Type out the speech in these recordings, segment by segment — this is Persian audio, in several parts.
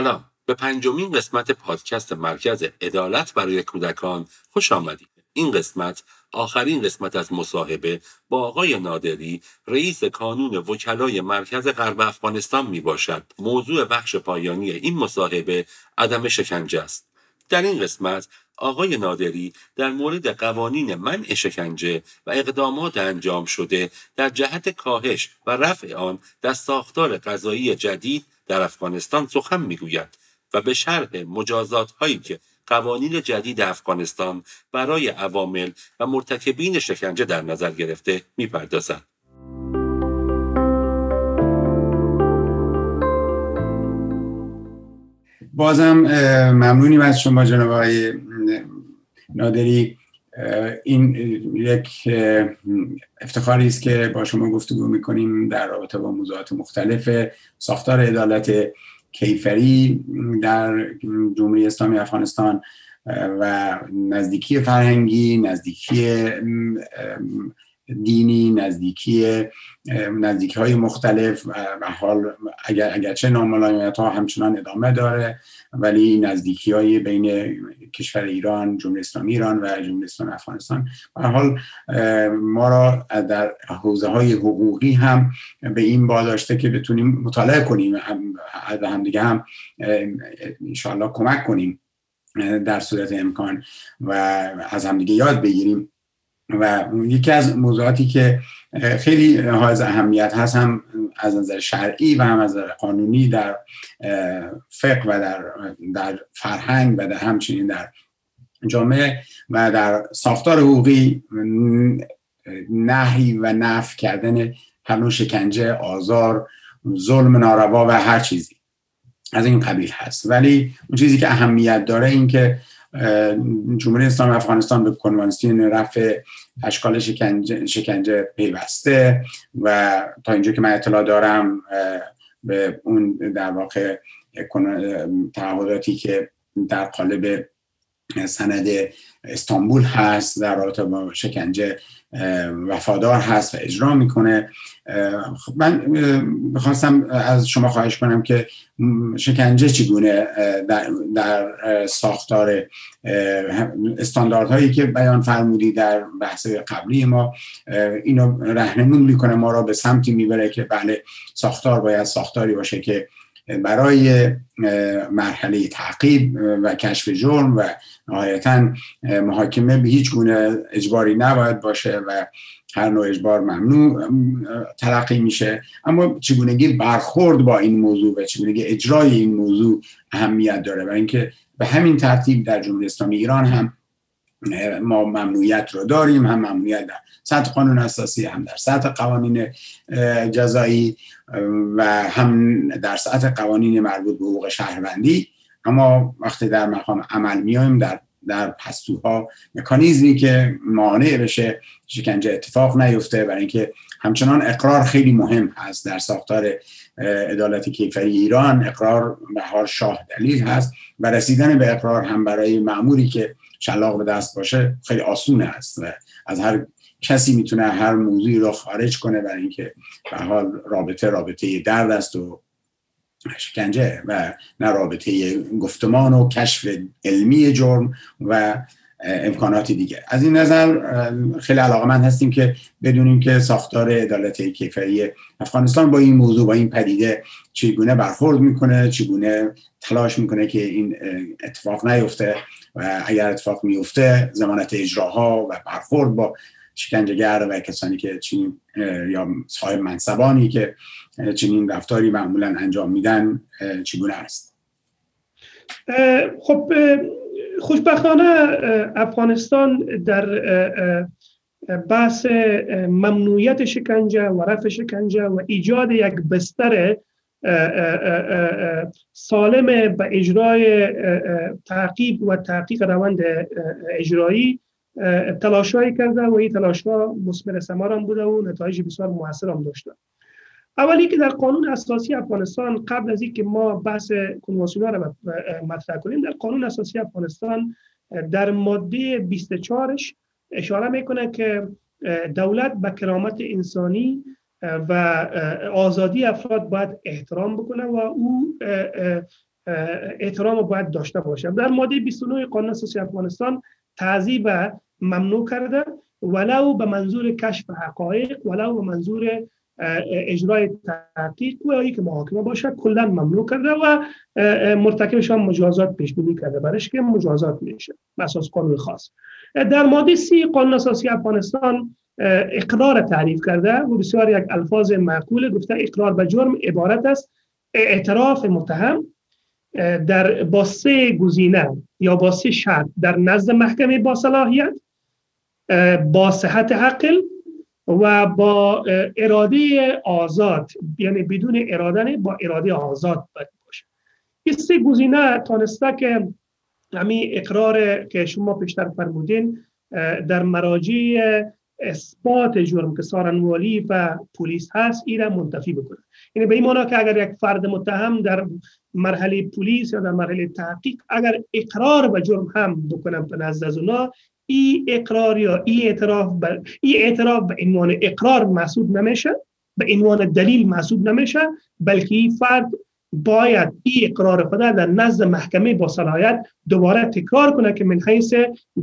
سلام. به پنجمین قسمت پادکست مرکز عدالت برای کودکان خوش آمدید. این قسمت آخرین قسمت از مصاحبه با آقای نادری رئیس کانون وکلای مرکز غرب افغانستان می باشد. موضوع بخش پایانی این مصاحبه عدم شکنجه است. در این قسمت آقای نادری در مورد قوانین منع شکنجه و اقدامات انجام شده در جهت کاهش و رفع آن در ساختار قضایی جدید در افغانستان سخن می‌گوید و به شرح مجازات هایی که قوانین جدید افغانستان برای عوامل و مرتکبین شکنجه در نظر گرفته می‌پردازد. بازم ممنونیم از شما جناب آقای نادری این یک افتخاری است که با شما گفتگو می‌کنیم در رابطه با موضوعات مختلف ساختار عدالت کیفری در جمهوری اسلامی افغانستان و نزدیکی فرهنگی نزدیکی دینی نزدیکی نزدیکی های مختلف و حال اگر اگرچه ناملایمیت ها همچنان ادامه داره ولی نزدیکی های بین کشور ایران جمهوری اسلامی ایران و جمهوری اسلامی افغانستان. به حال ما را در حوزه های حقوقی هم به این داشته که بتونیم مطالعه کنیم و همدیگه هم انشاءالله کمک کنیم در صورت امکان و از همدیگه یاد بگیریم. و یکی از موضوعاتی که خیلی حائز اهمیت هست هم از نظر شرعی و هم از نظر قانونی در فقه و در, در فرهنگ و در همچنین در جامعه و در ساختار حقوقی نهی و نف کردن هر شکنجه آزار ظلم ناروا و هر چیزی. از این قبیل هست. ولی اون چیزی که اهمیت داره این که جمهوری اسلامی افغانستان به کنوانسیون رفع اشکال شکنجه, شکنجه پیوسته و تا اینجا که من اطلاع دارم به اون در واقع تعهداتی که در قالب سند استانبول هست در رابطه با شکنجه وفادار هست و اجرا می‌کنه. من می‌خواستم از شما خواهش کنم که شکنجه چگونه در, در ساختار استانداردهایی که بیان فرمودی در بحث قبلی ما اینو رهنمون می‌کنه ما را به سمتی می‌بره که بله ساختار باید ساختاری باشه که برای مرحله تعقیب و کشف جرم و نهایتا محاکمه به هیچ گونه اجباری نباید باشه و هر نوع اجبار ممنوع تلقی میشه. اما چگونگی برخورد با این موضوع و چگونگی اجرای این موضوع اهمیت داره و اینکه به همین ترتیب در جمهوری اسلامی ایران هم ما ممنوعیت رو داریم هم ممنوعیت در سطح قانون اساسی هم در سطح قوانین جزایی و هم در سطح قوانین مربوط به حقوق شهروندی. اما وقتی در مقام عمل میایم در در پستوها مکانیزمی که مانع بشه شکنجه اتفاق نیفته برای اینکه همچنان اقرار خیلی مهم هست در ساختار عدالت کیفری ایران. اقرار به حال شاه دلیل هست و رسیدن به اقرار هم برای معمولی که شلاق به دست باشه خیلی آسونه است و از هر کسی می‌تونه هر موضوعی رو خارج کنه برای اینکه به حال رابطه رابطه درد است و شکنجه و نه رابطه گفتمان و کشف علمی جرم و امکانات دیگه. از این نظر خیلی علاقه من هستیم که بدونیم که ساختار عدالت کیفری افغانستان با این موضوع با این پدیده چگونه برخورد می‌کنه چگونه تلاش می‌کنه که این اتفاق نیفته و اگر اتفاق میفته زمانت اجراها و برخورد با شکنجهگر و کسانی که چنین یا صاحب منصبانی که چنین رفتاری معمولا انجام میدن چگونه است؟ خب خوشبختانه افغانستان در بحث ممنوعیت شکنجه و رفع شکنجه و ایجاد یک بستر سالم به اجرای تعقیب و تحقیق روند اجرایی تلاشایی کرده و این تلاش ها مثمر ثمر هم بوده و نتایج بسیار موثر هم داشته. اولی که در قانون اساسی افغانستان قبل از اینکه ما بحث کنوانسیون را مطرح کنیم در قانون اساسی افغانستان در ماده 24 اشاره می‌کنه که دولت به کرامت انسانی و آزادی افراد باید احترام بکنه و او احترام باید داشته باشه. در ماده 29 قانون اساسی افغانستان تعذیب ممنوع کرده ولو به منظور کشف حقایق ولو به منظور اجرای تحقیق و که محاکمه باشه کلا ممنوع کرده و مرتکبش هم مجازات پیش بینی کرده برش که مجازات میشه اساس قانون خاص. در ماده سی قانون اساسی افغانستان اقرار تعریف کرده و بسیار یک الفاظ معقول گفته اقرار به جرم عبارت است اعتراف متهم در با سه گزینه یا با سه شرط در نزد محکمه با صلاحیت با صحت عقل و با اراده آزاد یعنی بدون اراده با اراده آزاد باشه. این سه گزینه تانسته که همین اقرار که شما پیشتر فرمودین در مراجع اثبات جرم که سارنوالی و پلیس هست این منتفی بکنه. یعنی به این معنی که اگر یک فرد متهم در مرحله پلیس یا در مرحله تحقیق اگر اقرار به جرم هم بکنم به نزد از اونا این اقرار یا این اعتراف به این اعتراف به عنوان اقرار محسوب نمیشه به عنوان دلیل محسوب نمیشه بلکه این فرد باید این اقرار خود در نزد محکمه با صلاحیت دوباره تکرار کنه که من حیث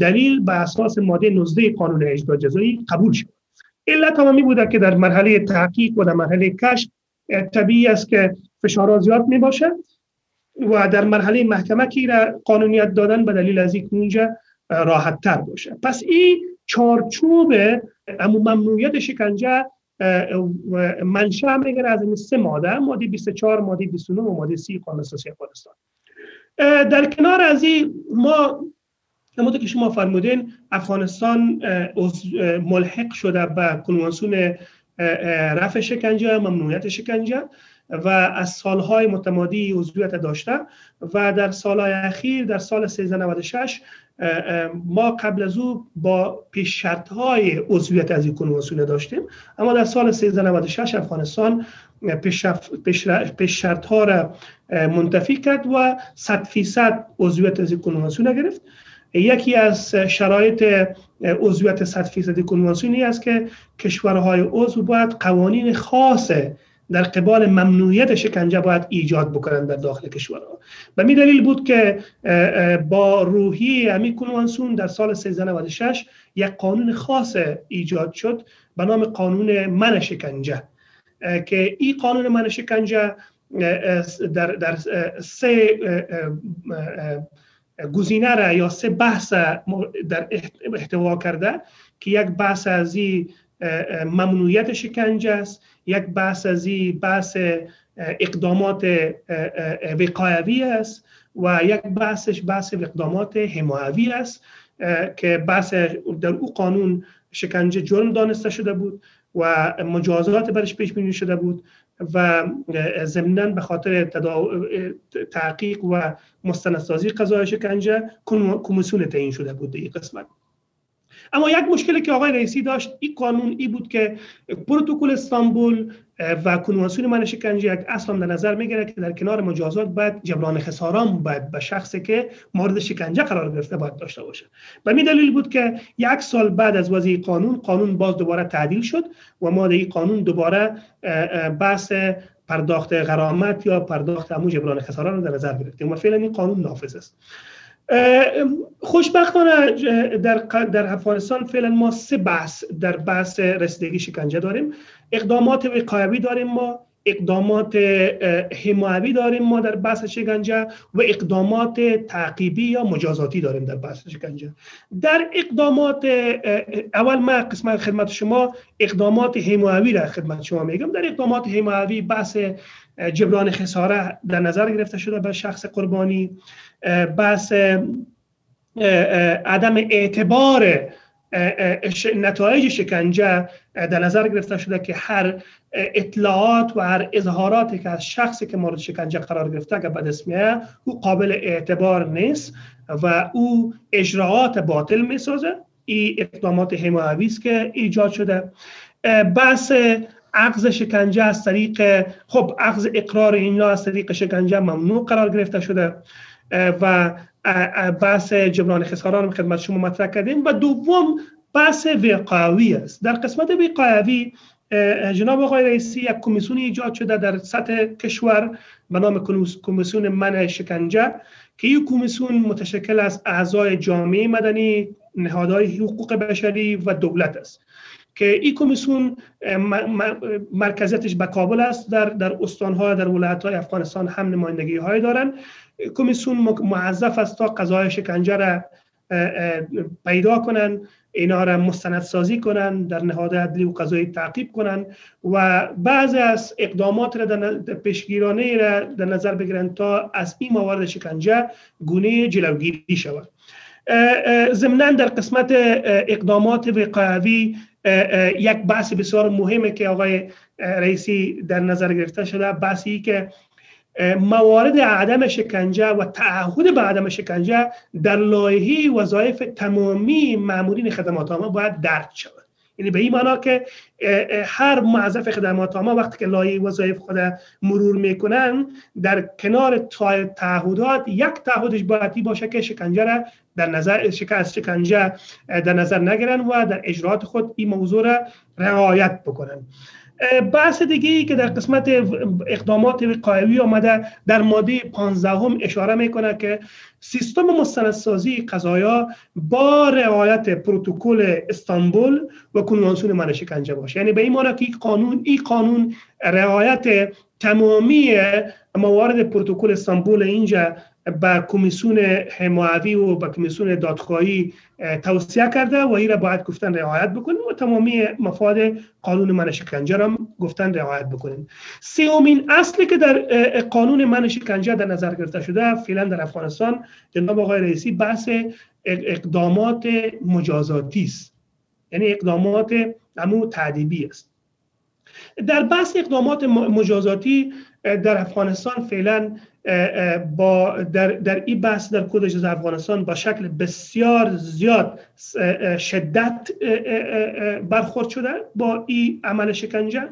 دلیل به اساس ماده 19 قانون اجرا جزایی قبول شد علت تمامی بوده که در مرحله تحقیق و در مرحله کشف طبیعی است که فشارات زیاد می باشه و در مرحله محکمه که قانونیت دادن به دلیل از اینکه راحت تر باشه. پس این چارچوب امو ممنوعیت شکنجه منشأ می‌گیره از این سه ماده ماده 24 ماده 29 و ماده 30 قانون اساسی افغانستان. در کنار از این ما همونطور که شما فرمودین افغانستان ملحق شده به کنوانسیون رفع شکنجه ممنوعیت شکنجه و از سالهای متمادی عضویت داشته و در سالهای اخیر در سال 1396 ما قبل از او با پیش شرط های عضویت از این کنوانسیون داشتیم اما در سال 1396 افغانستان پیش شرط ها را منتفی کرد و 100 فیصد عضویت از این کنوانسیون گرفت یکی از شرایط عضویت 100 فیصدی کنوانسیونی است که کشورهای عضو باید قوانین خاص در قبال ممنوعیت شکنجه باید ایجاد بکنند در داخل کشورها. به می دلیل بود که با روحی امی کنوانسیون در سال 1396 یک قانون خاص ایجاد شد به نام قانون من شکنجه که این قانون من شکنجه در, در سه گزینه را یا سه بحث در احتوا کرده که یک بحث از ممنوعیت شکنجه است. یک بحث از این بحث اقدامات وقایوی است و یک بحثش بحث اقدامات حمایوی است که بحث در او قانون شکنجه جرم دانسته شده بود و مجازات برش پیش بینی شده بود و ضمنا به خاطر تحقیق و مستندسازی قضای شکنجه کمیسیون تعیین شده بود این قسمت. اما یک مشکلی که آقای رئیسی داشت این قانون ای بود که پروتکل استانبول و کنوانسیون من شکنجه یک اصلا در نظر می‌گیره که در کنار مجازات باید جبران خساران باید به شخصی که مورد شکنجه قرار گرفته باید داشته باشه. به می دلیل بود که یک سال بعد از وضعی قانون قانون باز دوباره تعدیل شد و ما این قانون دوباره بحث پرداخت غرامت یا پرداخت امو جبران خساران رو در نظر گرفتیم و فعلا این قانون نافذ است. خوشبختانه در در افغانستان فعلا ما سه بحث در بحث رسیدگی شکنجه داریم. اقدامات وقایوی داریم ما. اقدامات حمایوی داریم ما در بحث شکنجه و اقدامات تعقیبی یا مجازاتی داریم در بحث شکنجه. در اقدامات اول ما قسمت خدمت شما اقدامات حمایوی را خدمت شما میگم. در اقدامات حمایوی بحث جبران خساره در نظر گرفته شده به شخص قربانی بحث عدم اعتبار نتایج شکنجه در نظر گرفته شده که هر اطلاعات و هر اظهاراتی که از شخصی که مورد شکنجه قرار گرفته که به اسمیه او قابل اعتبار نیست و او اجراعات باطل می‌سازه. این اقدامات حمایوی که ایجاد شده. بحث عقض شکنجه از طریق خب عقض اقرار اینا از طریق شکنجه ممنوع قرار گرفته شده. و بحث جبران خساران خدمت شما مطرح کردیم و دوم بحث وقایوی است. در قسمت وقایوی جناب آقای رئیسی یک کمیسیونی ایجاد شده در سطح کشور به نام کمیسیون من شکنجه که این کمیسیون متشکل از اعضای جامعه مدنی نهادهای حقوق بشری و دولت است که این کمیسیون مرکزیتش به کابل است. در در استانها در ولایت‌های افغانستان هم نمایندگی های دارن. کمیسیون معذف است تا قضای شکنجه را پیدا کنن اینا را مستندسازی کنن در نهاد عدلی و قضایی تعقیب کنن و بعضی از اقدامات را در پیشگیرانه را در نظر بگیرن تا از این موارد شکنجه گونه جلوگیری شود. ضمنا در قسمت اقدامات وقایوی یک بحث بسیار مهمه که آقای رئیسی در نظر گرفته شده بحثی که موارد عدم شکنجه و تعهد به عدم شکنجه در لایحه وظایف تمامی مامورین خدمات عامه باید درک شود. یعنی به این معنا که هر معذف خدمات عامه وقتی که لایحه وظایف خود مرور می‌کنن در کنار تعهدات یک تعهدش باید باشه که شکنجه را در نظر شکنجه در نظر نگیرن و در اجرات خود این موضوع را رعایت بکنن. بحث دیگه ای که در قسمت اقدامات وقایوی آمده در ماده 15 هم اشاره می‌کنه که سیستم مستندسازی قضایا با رعایت پروتکل استانبول و کنوانسیون من شکنجه باشه. یعنی به این معنی که این قانون این قانون رعایت تمامی موارد پروتکل استانبول اینجا به کمیسیون حمایوی و به کمیسیون دادخواهی توصیه کرده و این را باید گفتن رعایت بکنیم و تمامی مفاد قانون من شکنجه را گفتن رعایت بکنیم. سومین اصلی که در قانون من شکنجه در نظر گرفته شده فعلا در افغانستان جناب آقای رئیسی بحث اقدامات مجازاتی است. یعنی اقدامات امو تعدیبی است. در بحث اقدامات مجازاتی در افغانستان فعلا با در, در این بحث در کودش از افغانستان با شکل بسیار زیاد شدت برخورد شده با این عمل شکنجه.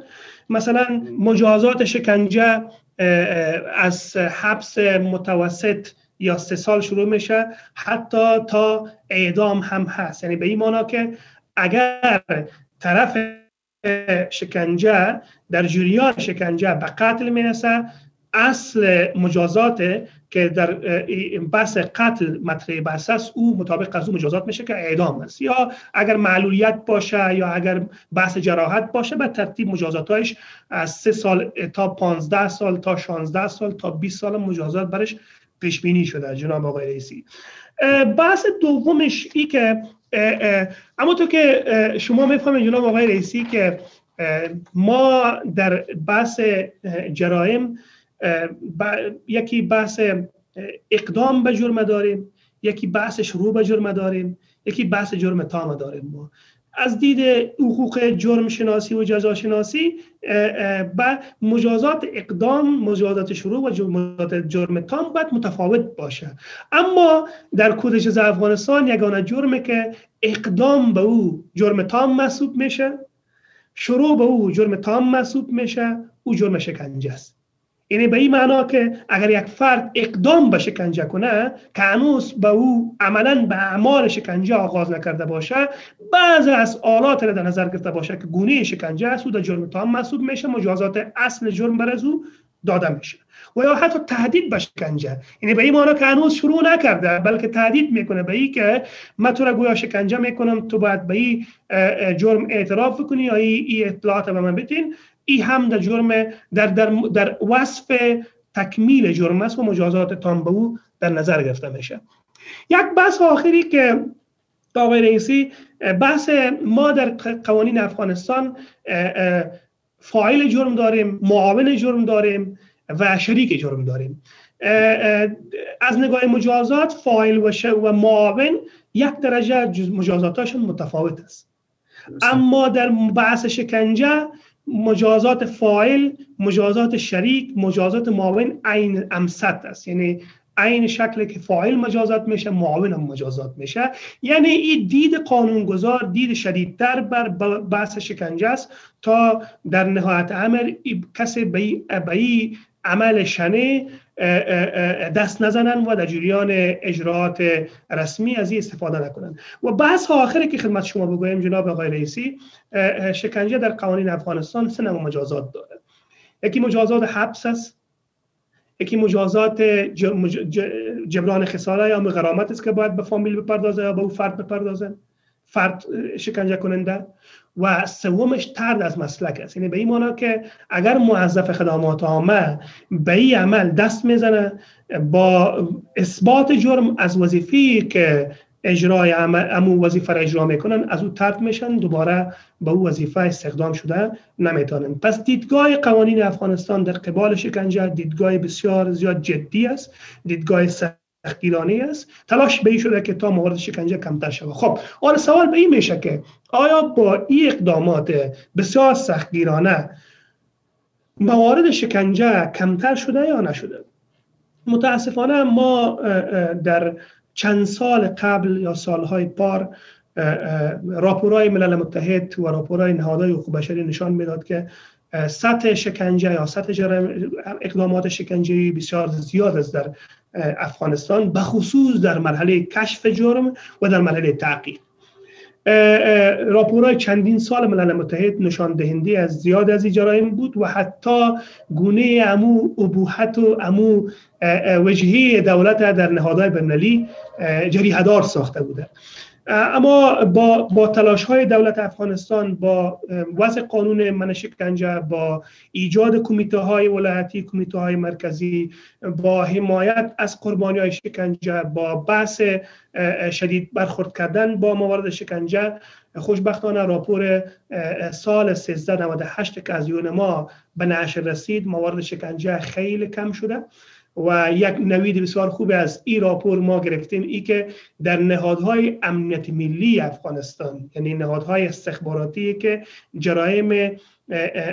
مثلا مجازات شکنجه از حبس متوسط یا سه سال شروع میشه حتی تا اعدام هم هست. یعنی به این معنا که اگر طرف شکنجه در جریان شکنجه به قتل می‌رسه. اصل مجازات که در بحث قتل مطرح بحث است او مطابق از او مجازات میشه که اعدام است. یا اگر معلولیت باشه یا اگر بحث جراحت باشه به ترتیب مجازاتش از سه سال تا 15 سال تا 16 سال تا 20 سال مجازات برش پیش بینی شده جناب آقای رئیسی. بحث دومش ای که اما تو که شما می‌فهمید جناب آقای رئیسی که ما در بحث جرایم یکی بحث اقدام به جرم داریم یکی بحث شروع به جرم داریم یکی بحث جرم تام داریم ما. از دید حقوق جرم شناسی و جزا شناسی با مجازات اقدام مجازات شروع و مجازات جرم تام باید متفاوت باشه. اما در کود جزا افغانستان یگانه جرمه که اقدام به او جرم تام محسوب میشه شروع به او جرم تام محسوب میشه او جرم شکنجه است. یعنی به این معنا که اگر یک فرد اقدام به شکنجه کنه که هنوز به او عملا به اعمال شکنجه آغاز نکرده باشه بعضی از آلات را در نظر گرفته باشه که گونه شکنجه است او در جرم تام محسوب میشه مجازات اصل جرم بر از او داده میشه. و یا حتی تهدید به شکنجه یعنی به این معنا که هنوز شروع نکرده بلکه تهدید می‌کنه. به این که من تو را گویا شکنجه می‌کنم تو باید به این جرم اعتراف کنی یا این اطلاعات به من بتین ای هم در جرم در, در, در وصف تکمیل جرم است و مجازات تام به او در نظر گرفته میشه. یک بحث آخری که آقای رئیسی بحث ما در قوانین افغانستان فاعل جرم داریم معاون جرم داریم. و شریک جرم داریم. از نگاه مجازات فاعل و, و معاون یک درجه مجازاتاشون متفاوت است. اما در بحث شکنجه مجازات فاعل مجازات شریک مجازات معاون عین امست است. یعنی عین شکل که فاعل مجازات میشه معاون هم مجازات میشه. یعنی این دید قانونگذار دید شدیدتر بر بحث شکنجه است تا در نهایت امر کسی به عمل شنه دست نزنن و در جریان اجراعات رسمی از این استفاده نکنن. و بحث آخری که خدمت شما بگویم جناب آقای رئیسی شکنجه در قوانین افغانستان سه نوع مجازات داره. یکی مجازات حبس است یکی مجازات جبران خساره یا غرامت است که باید به فامیل بپردازه یا به او فرد بپردازه. فرد شکنجه کننده و سومش ترد از مسلک است. یعنی به این معنی که اگر موظف خدمات عامه به این عمل دست می‌زنه با اثبات جرم از وظیفی که اجرای امو وظیفه را اجرا می‌کنن از او ترد میشن دوباره به او وظیفه استخدام شده نمی‌تونن. پس دیدگاه قوانین افغانستان در قبال شکنجه دیدگاه بسیار زیاد جدی است. دیدگاه سختگیرانه است. تلاش به این شده که تا موارد شکنجه کمتر شود. خب حالا سوال به این میشه که آیا با این اقدامات بسیار سختگیرانه موارد شکنجه کمتر شده یا نشده؟ متاسفانه ما در چند سال قبل یا سالهای پار راپورهای ملل متحد و راپورهای نهادهای حقوق بشری نشان می‌داد که سطح شکنجه یا سطح اقدامات شکنجه بسیار زیاد است در افغانستان بخصوص در مرحله کشف جرم و در مرحله تعقیب. راپورهای چندین سال ملل متحد نشان دهنده از زیاد از جرایم بود و حتی گونه امو ابوحت و امو وجهی دولت در نهادهای بین‌المللی جریحه‌دار ساخته بوده. اما با, با تلاش های دولت افغانستان با وضع قانون من شکنجه با ایجاد کمیته های ولایتی کمیته های مرکزی با حمایت از قربانی های شکنجه با بحث شدید برخورد کردن با موارد شکنجه خوشبختانه راپور سال 1398 که از یون ما به نشر رسید موارد شکنجه خیلی کم شده. و یک نوید بسیار خوب از این راپور ما گرفتیم ای که در نهادهای امنیت ملی افغانستان یعنی نهادهای استخباراتی که جرایم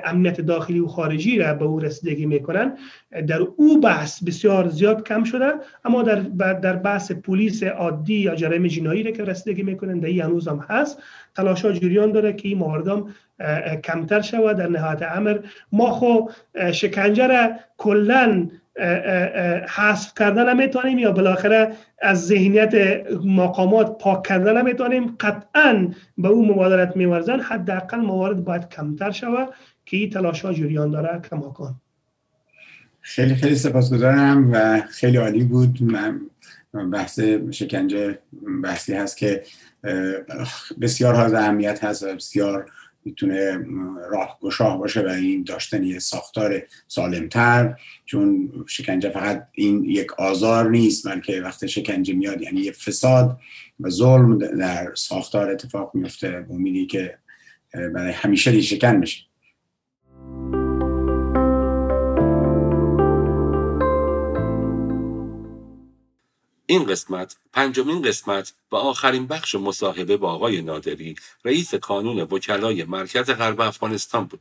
امنیت داخلی و خارجی را به او رسیدگی می‌کنن در او بحث بسیار زیاد کم شده اما در در بحث پلیس عادی یا جرایم جنایی را که رسیدگی می‌کنن در هنوز هم هست. تلاش ها جریان داره که این مواردم کمتر شود. در نهایت امر ما خو شکنجه را کلا حذف کردن نمی‌تونیم یا بالاخره از ذهنیت مقامات پاک کردن نمی‌تونیم قطعا به اون مبادرت میورزن. حداقل موارد باید کمتر شود که این تلاش ها جریان داره. کماکان خیلی خیلی سپاسگزارم و خیلی عالی بود. من بحث شکنجه بحثی هست که بسیار ها اهمیت هست بسیار می‌تونه راه گشاه باشه و این داشتن یه ساختار سالمتر چون شکنجه فقط این یک آزار نیست بلکه وقت شکنجه میاد یعنی یه فساد و ظلم در ساختار اتفاق میفته امیدی که برای همیشه شکن بشه. این قسمت پنجمین قسمت و آخرین بخش مصاحبه با آقای نادری رئیس کانون وکلای مرکز غرب افغانستان بود.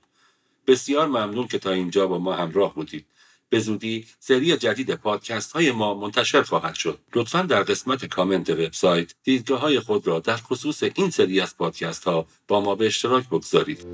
بسیار ممنون که تا اینجا با ما همراه بودید. به زودی سری جدید پادکست های ما منتشر خواهد شد. لطفا در قسمت کامنت وبسایت دیدگاه های خود را در خصوص این سری از پادکست ها با ما به اشتراک بگذارید.